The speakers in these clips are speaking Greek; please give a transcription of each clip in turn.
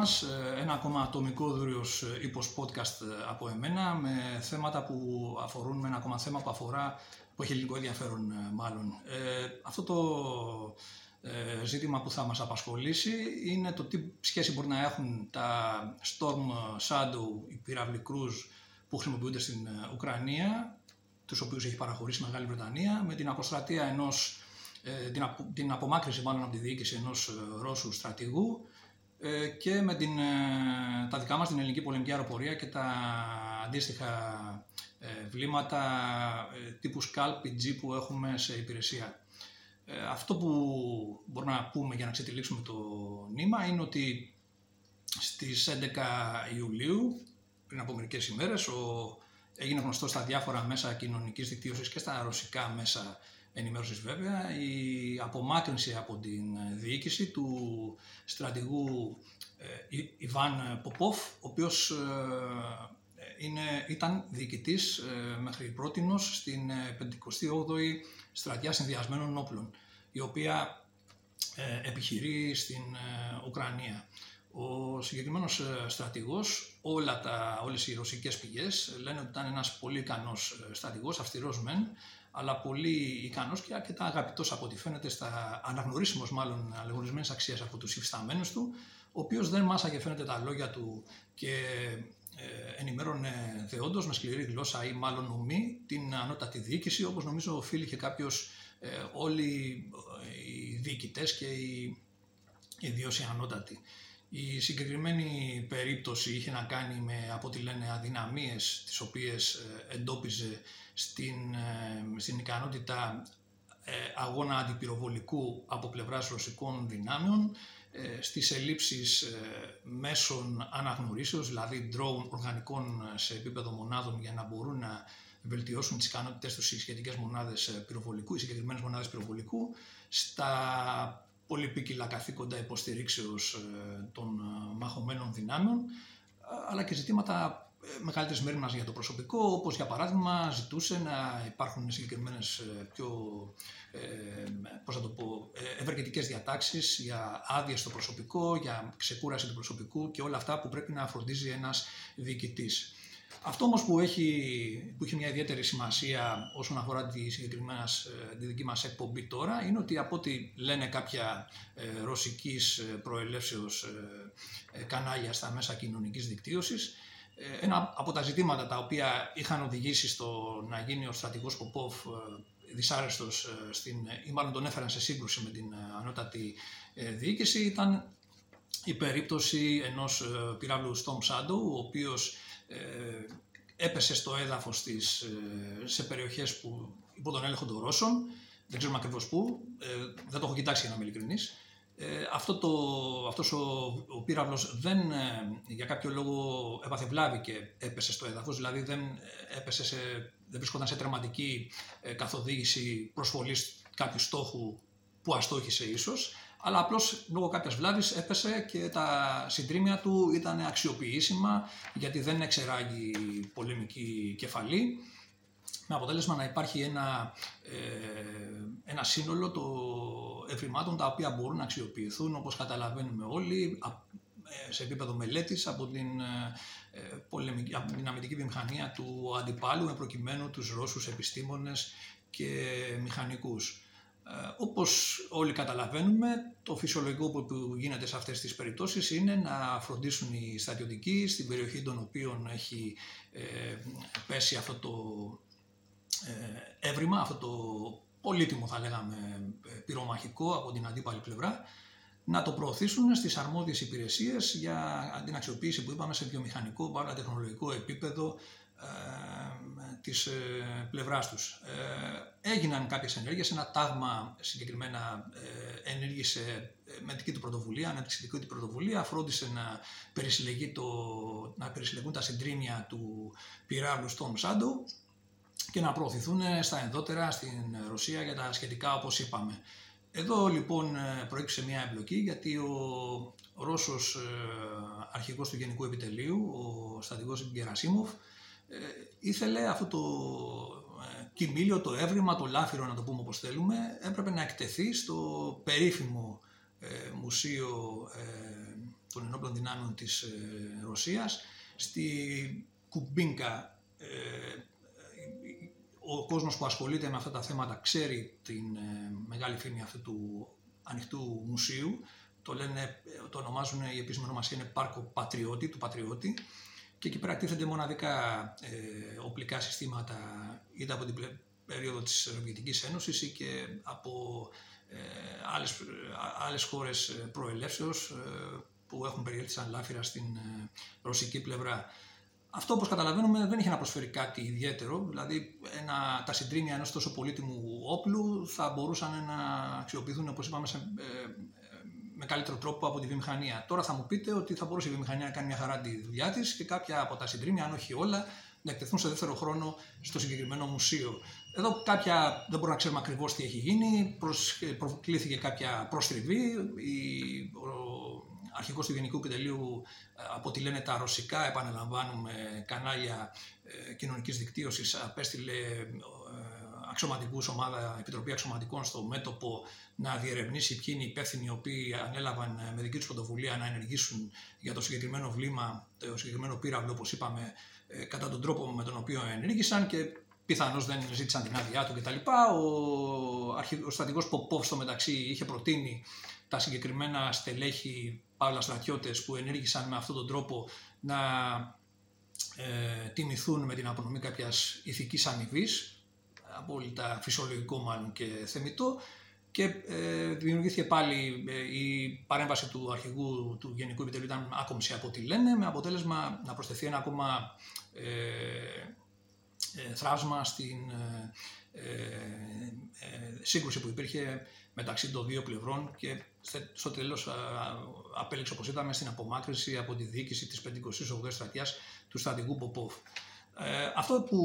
Γεια σας φίλοι μας, ε, ένα ακόμα ατομικό δούριος ύπος podcast από εμένα με θέματα που αφορούν, με ένα ακόμα θέμα που αφορά, που έχει λίγο ενδιαφέρον μάλλον. Ε, αυτό το ε, ζήτημα που θα μας απασχολήσει είναι το τι σχέση μπορεί να έχουν τα Storm Shadow, οι πύραυλοι Cruise που χρησιμοποιούνται στην Ουκρανία, τους οποίους έχει παραχωρήσει η Μεγάλη Βρετανία, με την αποστρατεία ενός, την, την απομάκρυνση μάλλον από τη διοίκηση ενός Ρώσου στρατηγού, ε, και με την, ε, τα δικά μας την ελληνική πολεμική αεροπορία και τα αντίστοιχα ε, βλήματα τύπου SCALP PG που έχουμε σε υπηρεσία. Αυτό που μπορούμε να πούμε για να ξετυλίξουμε το νήμα είναι ότι στις 11 Ιουλίου, πριν από μερικές ημέρες, ο, έγινε γνωστός στα διάφορα μέσα κοινωνικής δικτύωσης και στα ρωσικά μέσα ενημέρωσης βέβαια, η απομάκρυνση από την διοίκηση του στρατηγού ε, Ιβάν Ποπόφ, ο οποίος ε, είναι, ήταν διοικητής ε, μέχρι πρότινος στην 58η Στρατιά Συνδυασμένων Όπλων, η οποία επιχειρεί στην Ουκρανία. Ο συγκεκριμένος στρατηγός, όλα τα, όλες οι ρωσικές πηγές λένε ότι ήταν ένας πολύ ικανός στρατηγός, αυστηρός μεν, αλλά πολύ ικανός και αρκετά αγαπητός από ό,τι φαίνεται στα αναγνωρίσιμος μάλλον αλεγορισμένε αξίε από τους υφισταμένους του, ο οποίος δεν μάσαγε φαίνεται τα λόγια του και ε, ενημέρωνε δεόντως με σκληρή γλώσσα ή μάλλον ομή την ανώτατη διοίκηση, όπως νομίζω οφείλει και κάποιος ε, όλοι ε, οι διοικητές και οι ιδίω οι ανώτατοι. Η συγκεκριμένη περίπτωση είχε να κάνει με, από ό,τι λένε, αδυναμίες τις οποίες ε, εντόπιζε στην, ε, στην ικανότητα ε, αγώνα αντιπυροβολικού από πλευράς ρωσικών δυνάμεων, στις ελλείψεις μέσων αναγνωρίσεως, δηλαδή drone οργανικών σε επίπεδο μονάδων για να μπορούν να βελτιώσουν τις ικανότητες τους οι σχετικές μονάδες πυροβολικού, οι συγκεκριμένες μονάδες πυροβολικού, στα πολυπίκυλα καθήκοντα υποστηρίξεως ε, των ε, μαχωμένων δυνάμεων, ε, αλλά και ζητήματα μεγαλύτερης μέρη για το προσωπικό, όπως για παράδειγμα ζητούσε να υπάρχουν συγκεκριμένες πιο ε, πώς θα το πω, ευεργετικές διατάξεις για άδειε στο προσωπικό, για ξεκούραση του προσωπικού και όλα αυτά που πρέπει να φροντίζει ένας διοικητής. Αυτό όμως που έχει, που έχει μια ιδιαίτερη σημασία όσον αφορά τη συγκεκριμένας ε, τη δική μας εκπομπή τώρα είναι ότι από ό,τι λένε κάποια ε, ρωσικής ε, προελεύσεως ε, κανάλια στα μέσα κοινωνικής δικτύωσης ένα από τα ζητήματα τα οποία είχαν οδηγήσει στο να γίνει ο στρατηγός Ποπόφ δυσάρεστος στην, ή μάλλον τον έφεραν σε σύγκρουση με την ανώτατη διοίκηση ήταν η περίπτωση ενός πυράβλου Storm Shadow ο οποίος ε, έπεσε στο έδαφος της ε, σε περιοχές που υπό τον έλεγχο των Ρώσων, δεν ξέρουμε ακριβώς πού, ε, δεν το έχω κοιτάξει για να είμαι ειλικρινής. αυτό το, αυτός ο, ο πύραυλος δεν για κάποιο λόγο έπαθε βλάβη και έπεσε στο έδαφος, δηλαδή δεν, έπεσε σε, δεν βρισκόταν σε τερματική καθοδήγηση προσβολής κάποιου στόχου που αστόχησε ίσως, αλλά απλώς λόγω κάποιας βλάβης έπεσε και τα συντρίμια του ήταν αξιοποιήσιμα γιατί δεν εξεράγει πολεμική κεφαλή με αποτέλεσμα να υπάρχει ένα, ε, ένα σύνολο το ευρημάτων τα οποία μπορούν να αξιοποιηθούν όπως καταλαβαίνουμε όλοι ε, σε επίπεδο μελέτης από την, ε, πολεμική, από την αμυντική βιομηχανία του αντιπάλου με προκειμένου τους Ρώσους επιστήμονες και μηχανικούς. Ε, όπως όλοι καταλαβαίνουμε, το φυσιολογικό που γίνεται σε αυτές τις περιπτώσεις είναι να φροντίσουν οι στρατιωτικοί στην περιοχή των οποίων έχει ε, πέσει αυτό το ε, έβριμα, αυτό το πολύτιμο θα λέγαμε πυρομαχικό από την αντίπαλη πλευρά, να το προωθήσουν στις αρμόδιες υπηρεσίες για την αξιοποίηση που είπαμε σε βιομηχανικό, τεχνολογικό επίπεδο ε, της ε, πλευράς τους. Ε, έγιναν κάποιες ενέργειες, ένα τάγμα συγκεκριμένα ενέργησε με δική του πρωτοβουλία, αναπτυξιακή του πρωτοβουλία, φρόντισε να, περισυλλεγεί το, να περισυλλεγούν τα συντρίμια του πυράβλου στον Σάντο και να προωθηθούν στα ενδότερα στην Ρωσία για τα σχετικά όπως είπαμε. Εδώ λοιπόν προέκυψε μια εμπλοκή γιατί ο Ρώσος αρχηγός του Γενικού Επιτελείου, ο στρατηγός Γκερασίμοφ, ε, ήθελε αυτό το ε, κοιμήλιο, το έβριμα, το λάφυρο να το πούμε όπως θέλουμε, έπρεπε να εκτεθεί στο περίφημο ε, μουσείο των ενόπλων δυνάμεων της Ρωσίας. Στη Κουμπίνκα ο κόσμος που ασχολείται με αυτά τα θέματα ξέρει την μεγάλη φήμη αυτού του ανοιχτού μουσείου. Το, λένε, το ονομάζουν, η επίσημη ονομασία είναι Πάρκο Πατριώτη, του Πατριώτη. Και εκεί πέρα τίθενται μοναδικά ε, οπλικά συστήματα είτε από την περίοδο της Σοβιετικής Ένωσης ή και από ε, άλλες, άλλες χώρες προελεύσεως ε, που έχουν περιέλθει σαν λάφυρα στην ε, ρωσική πλευρά. Αυτό, όπως καταλαβαίνουμε, δεν είχε να προσφέρει κάτι ιδιαίτερο. Δηλαδή, ένα, τα συντρίμια ενός τόσο πολύτιμου όπλου θα μπορούσαν να αξιοποιηθούν, όπως είπαμε, σε, με καλύτερο τρόπο από τη βιομηχανία. Τώρα θα μου πείτε ότι θα μπορούσε η βιομηχανία να κάνει μια χαρά τη δουλειά της και κάποια από τα συντρίμια, αν όχι όλα, να εκτεθούν σε δεύτερο χρόνο στο συγκεκριμένο μουσείο. Εδώ κάποια, δεν μπορούμε να ξέρουμε ακριβώς τι έχει γίνει. Προκλήθηκε κάποια προστριβή. ο αρχηγός του Γενικού Επιτελείου, ε, από ό,τι λένε τα ρωσικά, επαναλαμβάνουμε, κανάλια ε, κοινωνικής δικτύωσης, απέστειλε αξιωματικούς, ομάδα, Επιτροπή Αξιωματικών στο μέτωπο να διερευνήσει ποιοι είναι οι υπεύθυνοι οι οποίοι ανέλαβαν ε, με δική τους πρωτοβουλία να ενεργήσουν για το συγκεκριμένο βλήμα, το συγκεκριμένο πύραυλο, όπως είπαμε, ε, κατά τον τρόπο με τον οποίο ενέργησαν και πιθανώς δεν ζήτησαν την άδειά του κτλ. Ο, ο στρατηγός Ποπόβ στο μεταξύ είχε προτείνει τα συγκεκριμένα στελέχη παύλα στρατιώτες που ενέργησαν με αυτόν τον τρόπο να ε, τιμηθούν με την απονομή κάποιας ηθικής αμοιβής απόλυτα φυσιολογικό μάλλον και θεμητό και ε, δημιουργήθηκε πάλι ε, η παρέμβαση του αρχηγού του Γενικού Επιτελείου ήταν άκομψη από ό,τι λένε με αποτέλεσμα να προσθεθεί ένα ακόμα ε, ε θράσμα στην ε, σύγκρουση που υπήρχε μεταξύ των δύο πλευρών και στο τέλος απέληξε όπως είδαμε στην απομάκρυση από τη διοίκηση της 58ης στρατιάς του στρατηγού Ποπόφ. Ε, αυτό που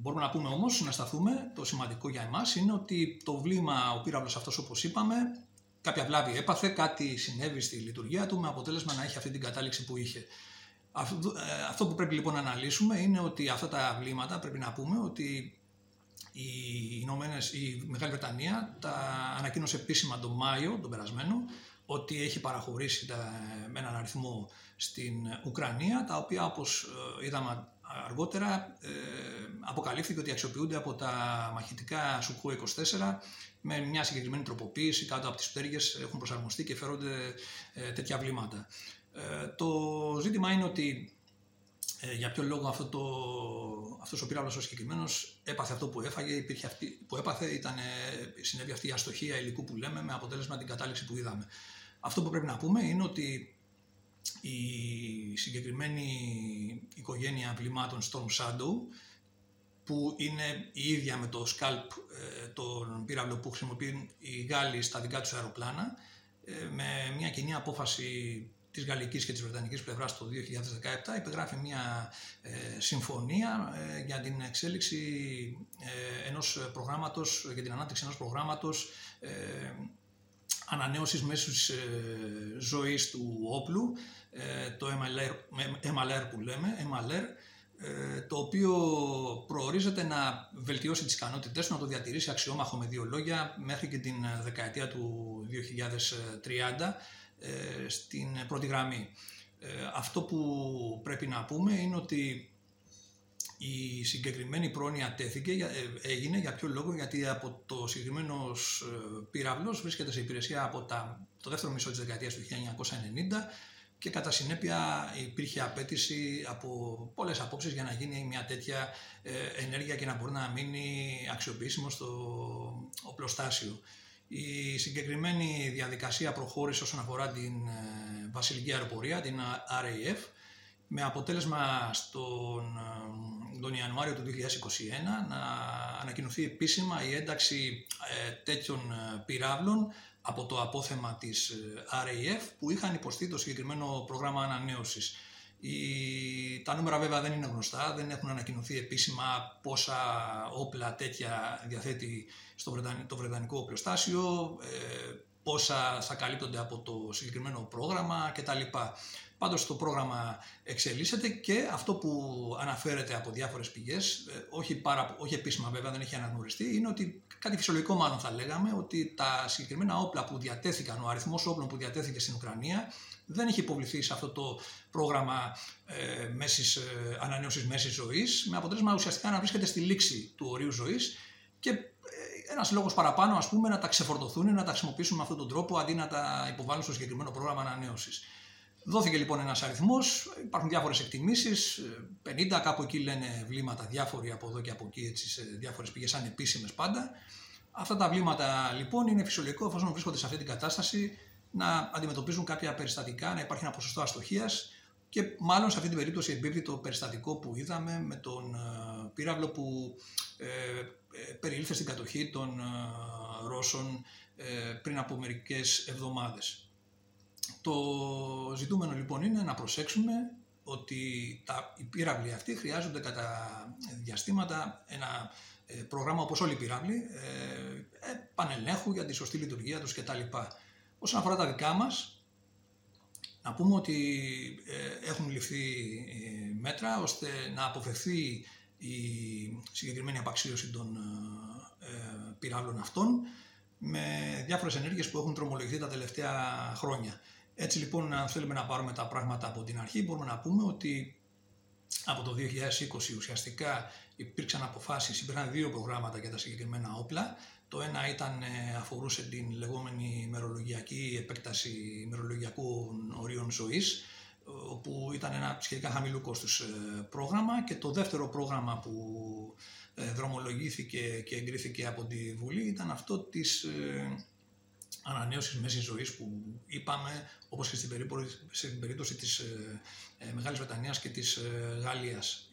μπορούμε να πούμε όμως, να σταθούμε, το σημαντικό για εμάς, είναι ότι το βλήμα, ο πύραυλος αυτός όπως είπαμε, κάποια βλάβη έπαθε, κάτι συνέβη στη λειτουργία του με αποτέλεσμα να έχει αυτή την κατάληξη που είχε. Αυτό, ε, αυτό που πρέπει λοιπόν να αναλύσουμε είναι ότι αυτά τα βλήματα πρέπει να πούμε ότι οι Ηνωμένες, η Μεγάλη Βρετανία τα ανακοίνωσε επίσημα τον Μάιο, τον περασμένο, ότι έχει παραχωρήσει τα, με έναν αριθμό στην Ουκρανία, τα οποία όπως ε, είδαμε αργότερα ε, αποκαλύφθηκε ότι αξιοποιούνται από τα μαχητικά Σουκού 24 με μια συγκεκριμένη τροποποίηση κάτω από τις πτέρυγες έχουν προσαρμοστεί και φέρονται ε, τέτοια βλήματα. Ε, το ζήτημα είναι ότι ε, για ποιο λόγο αυτό το, αυτός ο πύραυλος ο συγκεκριμένος έπαθε αυτό που έφαγε, υπήρχε αυτή, που έπαθε, ήταν, συνέβη αυτή η αστοχία υλικού που λέμε με αποτέλεσμα την κατάληξη που είδαμε. Αυτό που πρέπει να πούμε είναι ότι η συγκεκριμένη οικογένεια βλημάτων Storm Shadow που είναι η ίδια με το Scalp, ε, τον πύραυλο που χρησιμοποιούν οι Γάλλοι στα δικά τους αεροπλάνα, ε, με μια κοινή απόφαση της γαλλικής και της βρετανικής πλευράς το 2017 υπεγράφει μια ε, συμφωνία για την εξέλιξη ενός προγράμματος, για την ανάπτυξη ενός προγράμματος ανανέωσης μέσω ε, ζωής του όπλου, ε, το MLR, MLR που λέμε, MLR, ε, το οποίο προορίζεται να βελτιώσει τις ικανότητες να το διατηρήσει αξιόμαχο με δύο λόγια μέχρι και την δεκαετία του 2030 ε, στην πρώτη γραμμή. Αυτό που πρέπει να πούμε είναι ότι η συγκεκριμένη πρόνοια τέθηκε, ε, έγινε για ποιο λόγο, γιατί από το συγκεκριμένος ε, πύραυλος βρίσκεται σε υπηρεσία από τα, το δεύτερο μισό της δεκαετίας του 1990 και κατά συνέπεια υπήρχε απέτηση από πολλές απόψεις για να γίνει μια τέτοια ε, ενέργεια και να μπορεί να μείνει αξιοποιήσιμο στο οπλοστάσιο. Η συγκεκριμένη διαδικασία προχώρησε όσον αφορά την βασιλική αεροπορία, την RAF, με αποτέλεσμα στον τον Ιανουάριο του 2021 να ανακοινωθεί επίσημα η ένταξη ε, τέτοιων ε, πυράβλων από το απόθεμα της ε, RAF που είχαν υποστεί το συγκεκριμένο πρόγραμμα ανανέωσης. Η... Τα νούμερα βέβαια δεν είναι γνωστά, δεν έχουν ανακοινωθεί επίσημα πόσα όπλα τέτοια διαθέτει στο το Βρετανικό οπλοστάσιο. πόσα θα καλύπτονται από το συγκεκριμένο πρόγραμμα κτλ. Πάντως το πρόγραμμα εξελίσσεται και αυτό που αναφέρεται από διάφορες πηγές, ε, όχι, πάρα, όχι επίσημα βέβαια, δεν έχει αναγνωριστεί, είναι ότι κάτι φυσιολογικό μάλλον θα λέγαμε, ότι τα συγκεκριμένα όπλα που διατέθηκαν, ο αριθμός όπλων που διατέθηκε στην Ουκρανία, δεν έχει υποβληθεί σε αυτό το πρόγραμμα ε, μέσης, ε, ανανέωσης μέσης ζωής, με αποτέλεσμα ουσιαστικά να βρίσκεται στη λήξη του ορίου ζωής και ε, ένας λόγος παραπάνω, ας πούμε, να τα ξεφορτωθούν, να τα χρησιμοποιήσουν με αυτόν τον τρόπο αντί να τα υποβάλουν στο συγκεκριμένο πρόγραμμα ανανέωσης. Δόθηκε λοιπόν ένας αριθμός, υπάρχουν διάφορες εκτιμήσεις, 50 κάπου εκεί λένε βλήματα διάφοροι από εδώ και από εκεί, έτσι, σε διάφορες πηγές ανεπίσημες πάντα. Αυτά τα βλήματα λοιπόν είναι φυσιολογικό εφόσον βρίσκονται σε αυτή την κατάσταση να αντιμετωπίζουν κάποια περιστατικά, να υπάρχει ένα ποσοστό αστοχίας και μάλλον σε αυτή την περίπτωση εμπίπτει το περιστατικό που είδαμε με τον ε, πύραυλο που ε, ε, περιήλθε στην κατοχή των Ρώσων πριν από μερικές εβδομάδες. Το ζητούμενο λοιπόν είναι να προσέξουμε ότι τα, οι πύραυλοι αυτοί χρειάζονται κατά διαστήματα ένα πρόγραμμα όπως όλοι οι πύραυλοι, πανελέχου για τη σωστή λειτουργία τους κτλ. Όσον αφορά τα δικά μας, να πούμε ότι ε, έχουν ληφθεί ε, μέτρα ώστε να αποφευθεί η συγκεκριμένη απαξίωση των ε, πυράβλων αυτών με διάφορες ενέργειες που έχουν τρομολογηθεί τα τελευταία χρόνια. Έτσι λοιπόν, αν θέλουμε να πάρουμε τα πράγματα από την αρχή, μπορούμε να πούμε ότι από το 2020 ουσιαστικά υπήρξαν αποφάσεις, υπήρχαν δύο προγράμματα για τα συγκεκριμένα όπλα. Το ένα ήταν, ε, αφορούσε την λεγόμενη μερολογιακή επέκταση μερολογιακών ορίων ζωής, όπου ήταν ένα σχετικά χαμηλού κόστους ε, πρόγραμμα και το δεύτερο πρόγραμμα που ε, δρομολογήθηκε και εγκρίθηκε από τη Βουλή ήταν αυτό της ανανέωσης μέσης ζωής που είπαμε, όπως και στην περίπτωση, στην περίπτωση της Μεγάλης Βρετανίας και της Γαλλίας.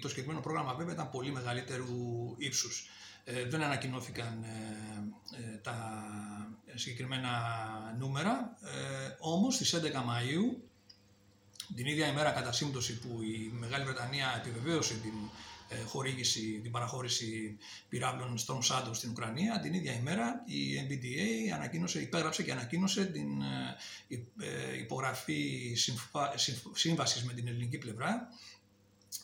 το συγκεκριμένο πρόγραμμα βέβαια ήταν πολύ μεγαλύτερου ύψους. Ε, δεν ανακοινώθηκαν ε, ε, τα συγκεκριμένα νούμερα, όμως στις 11 Μαΐου, την ίδια ημέρα κατά σύμπτωση που η Μεγάλη Βρετανία επιβεβαίωσε την χορήγηση, την παραχώρηση πυράβλων στον Shadow στην Ουκρανία, την ίδια ημέρα η NBDA ανακοίνωσε, υπέγραψε και ανακοίνωσε την υπογραφή σύμβασης με την ελληνική πλευρά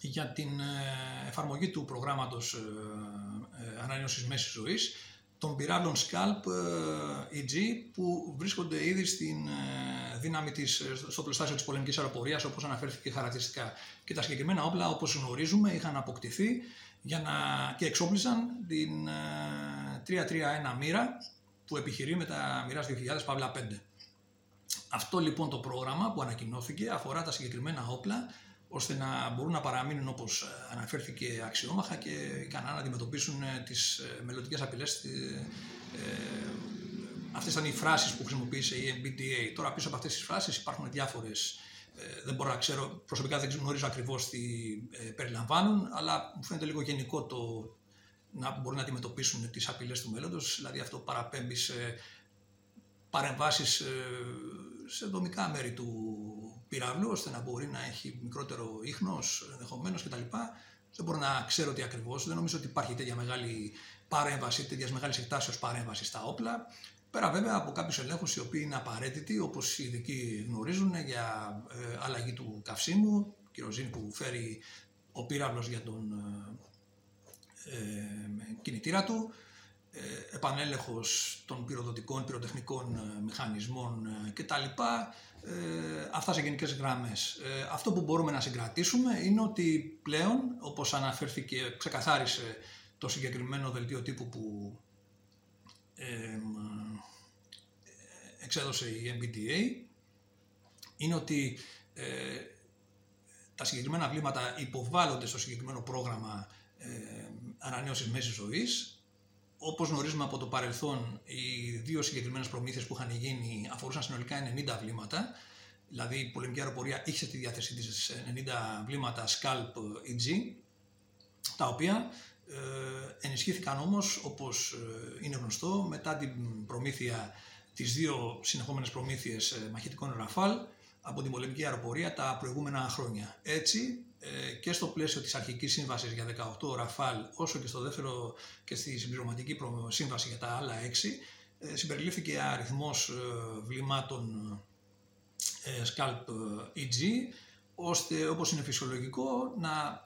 για την ε, εφαρμογή του προγράμματος ε, ε, ανανέωσης μέσης ζωής των πυράβλων Scalp EG που βρίσκονται ήδη στην δύναμη της, στο πλωστάσιο της πολεμικής αεροπορίας όπως αναφέρθηκε χαρακτηριστικά. Και τα συγκεκριμένα όπλα όπως γνωρίζουμε είχαν αποκτηθεί για να, και εξόπλισαν την 331 μοίρα που επιχειρεί με τα μοιράς 2000 Παύλα 5. Αυτό λοιπόν το πρόγραμμα που ανακοινώθηκε αφορά τα συγκεκριμένα όπλα ώστε να μπορούν να παραμείνουν όπως ε, αναφέρθηκε αξιόμαχα και ικανά να αντιμετωπίσουν ε, τις ε, μελλοντικές απειλές. Αυτές ήταν οι φράσεις που χρησιμοποίησε η MBDA. Τώρα πίσω από αυτές τις φράσεις υπάρχουν διάφορες δεν μπορώ να ξέρω, προσωπικά δεν γνωρίζω ακριβώς τι περιλαμβάνουν, αλλά μου φαίνεται λίγο γενικό το να μπορούν να αντιμετωπίσουν τις απειλές του μέλλοντος, δηλαδή αυτό παραπέμπει σε παρεμβάσεις σε δομικά μέρη του πυράβλου, ώστε να μπορεί να έχει μικρότερο ίχνος ενδεχομένως κτλ. Δεν μπορώ να ξέρω τι ακριβώς. Δεν νομίζω ότι υπάρχει τέτοια μεγάλη παρέμβαση, τέτοιας μεγάλης εκτάσεως παρέμβασης στα όπλα. Πέρα βέβαια από κάποιους ελέγχους οι οποίοι είναι απαραίτητοι, όπως οι ειδικοί γνωρίζουν, για ε, αλλαγή του καυσίμου, κυροζήνη που φέρει ο πύραυλος για τον ε, ε, κινητήρα του, ε, επανέλεγχος των πυροδοτικών, πυροτεχνικών ε, μηχανισμών ε, κτλ. Αυτά σε γενικές γραμμές. Αυτό που μπορούμε να συγκρατήσουμε είναι ότι πλέον, όπως αναφέρθηκε, ξεκαθάρισε το συγκεκριμένο δελτίο τύπου που εξέδωσε η MBTA, είναι ότι τα συγκεκριμένα βλήματα υποβάλλονται στο συγκεκριμένο πρόγραμμα ανανέωσης μέσης ζωής όπως γνωρίζουμε από το παρελθόν, οι δύο συγκεκριμένες προμήθειες που είχαν γίνει αφορούσαν συνολικά 90 βλήματα. Δηλαδή η πολεμική αεροπορία είχε στη διάθεσή της 90 βλήματα Scalp EG, τα οποία ε, ενισχύθηκαν όμως, όπως ε, είναι γνωστό, μετά την προμήθεια, τις δύο συνεχόμενες προμήθειες ε, μαχητικών Rafale από την πολεμική αεροπορία τα προηγούμενα χρόνια. Έτσι, ε, και στο πλαίσιο της αρχικής σύμβασης για 18 Ραφάλ, όσο και στο δεύτερο και στη συμπληρωματική σύμβαση για τα άλλα 6, ε, συμπεριλήφθηκε αριθμός ε, βλημάτων ε, Scalp EG, ώστε όπως είναι φυσιολογικό να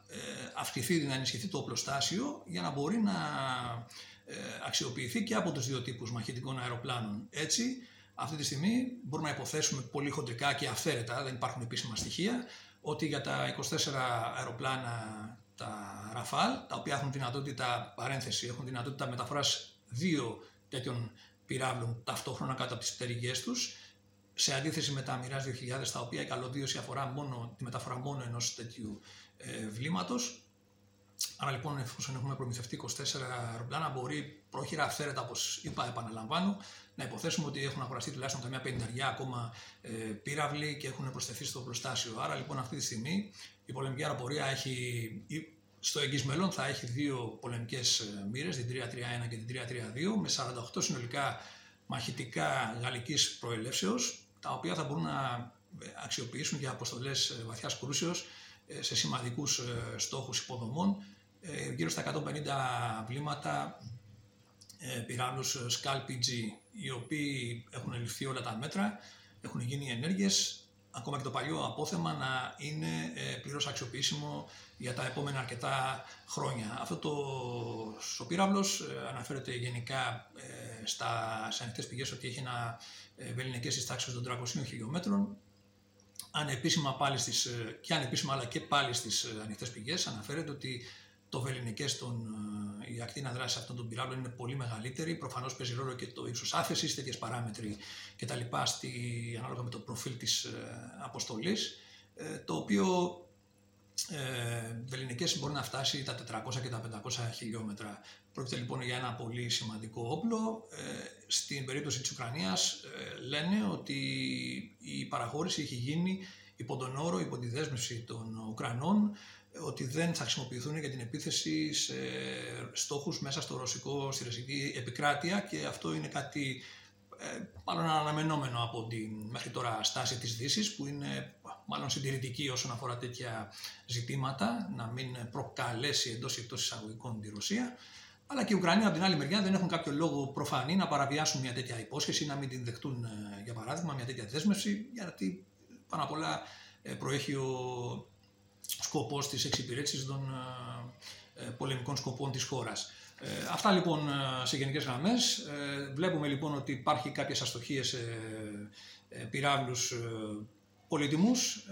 αυξηθεί, να ενισχυθεί το οπλοστάσιο για να μπορεί να αξιοποιηθεί και από τους δύο τύπους μαχητικών αεροπλάνων. Έτσι, αυτή τη στιγμή μπορούμε να υποθέσουμε πολύ χοντρικά και αυθαίρετα, δεν υπάρχουν επίσημα στοιχεία, ότι για τα 24 αεροπλάνα τα Rafale, τα οποία έχουν δυνατότητα, παρένθεση, έχουν δυνατότητα μεταφοράς δύο τέτοιων πυράβλων ταυτόχρονα κάτω από τις πτερυγές τους, σε αντίθεση με τα Mirage 2000, τα οποία η καλωδίωση αφορά μόνο, τη μεταφορά μόνο ενός τέτοιου ε, βλήματος. Άρα λοιπόν, εφόσον έχουμε προμηθευτεί 24 αεροπλάνα, μπορεί πρόχειρα αυθαίρετα, όπως είπα, επαναλαμβάνω, να υποθέσουμε ότι έχουν αγοραστεί τουλάχιστον καμιά πενταριά ακόμα ε, πύραυλοι και έχουν προσθεθεί στο προστάσιο. Άρα λοιπόν, αυτή τη στιγμή η πολεμική αεροπορία έχει, στο εγγύς μέλλον θα έχει δύο πολεμικές ε, μοίρες, την 331 και την 332, με 48 συνολικά μαχητικά γαλλικής προελεύσεως, τα οποία θα μπορούν να ε, αξιοποιήσουν για αποστολές ε, βαθιάς κρούσεως σε σημαντικούς στόχους υποδομών, γύρω στα 150 βλήματα πυράβλους Scalp PG, οι οποίοι έχουν ληφθεί όλα τα μέτρα, έχουν γίνει ενέργειες, ακόμα και το παλιό απόθεμα να είναι ε, πλήρως αξιοποιήσιμο για τα επόμενα αρκετά χρόνια. Αυτό το ο πύραυλος ε, αναφέρεται γενικά ε, στα ανοιχτές πηγές ότι έχει ένα βεληνικές της τάξης των 300 χιλιόμετρων. Ανεπίσημα πάλι στις, και ανεπίσημα αλλά και πάλι στις ανοιχτές πηγές αναφέρεται ότι το βεληνικές των, ε, η ακτίνα δράσης αυτών των πυράβλων είναι πολύ μεγαλύτερη. Προφανώς παίζει ρόλο και το ύψος άφεσης, τέτοιες παράμετροι κτλ. ανάλογα με το προφίλ της ε, αποστολής. Ε, το οποίο ε, βεληνικές μπορεί να φτάσει τα 400 και τα 500 χιλιόμετρα. Πρόκειται λοιπόν για ένα πολύ σημαντικό όπλο. στην περίπτωση της Ουκρανίας λένε ότι η παραχώρηση έχει γίνει υπό τον όρο, υπό τη δέσμευση των Ουκρανών ότι δεν θα χρησιμοποιηθούν για την επίθεση σε στόχους μέσα στο ρωσικό, στη ρωσική επικράτεια και αυτό είναι κάτι ε, μάλλον αναμενόμενο από την μέχρι τώρα στάση της δύσης, που είναι μάλλον συντηρητική όσον αφορά τέτοια ζητήματα, να μην προκαλέσει εντός ή εκτός εισαγωγικών τη Ρωσία. Αλλά και οι Ουκρανοί από την άλλη μεριά δεν έχουν κάποιο λόγο προφανή να παραβιάσουν μια τέτοια υπόσχεση, να μην την δεχτούν ε, για παράδειγμα μια τέτοια δέσμευση, γιατί πάνω απ' όλα ε, προέχει ο σκοπός της εξυπηρέτησης των ε, ε, πολεμικών σκοπών της χώρας. Ε, αυτά λοιπόν σε γενικές γραμμές. Βλέπουμε λοιπόν ότι υπάρχει κάποιες αστοχίες σε πυράβλους πολύτιμους,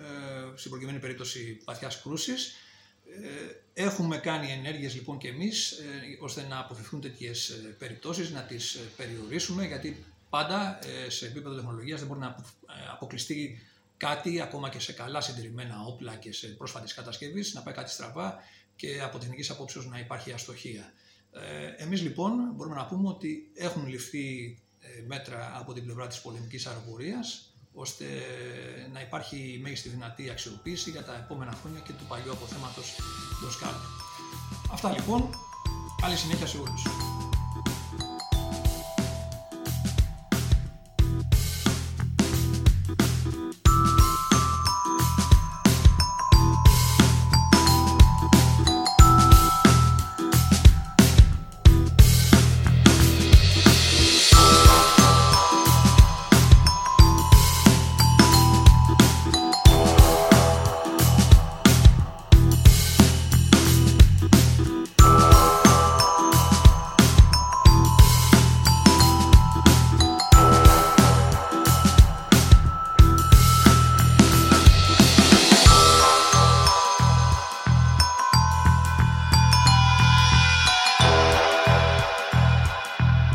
στην προκειμένη περίπτωση βαθιάς κρούσης. Έχουμε κάνει ενέργειες λοιπόν και εμείς ώστε να αποφευθούν τέτοιες περιπτώσεις, να τις περιορίσουμε γιατί πάντα σε επίπεδο τεχνολογίας δεν μπορεί να αποκλειστεί κάτι, ακόμα και σε καλά συντηρημένα όπλα και σε πρόσφατη κατασκευή, να πάει κάτι στραβά και από τεχνικής απόψεως να υπάρχει αστοχία. Ε, εμείς λοιπόν μπορούμε να πούμε ότι έχουν ληφθεί ε, μέτρα από την πλευρά της πολεμικής αεροπορίας ώστε να υπάρχει η μέγιστη δυνατή αξιοποίηση για τα επόμενα χρόνια και του παλιού αποθέματος του Σκάλ. Αυτά λοιπόν. Καλή συνέχεια σε όλους.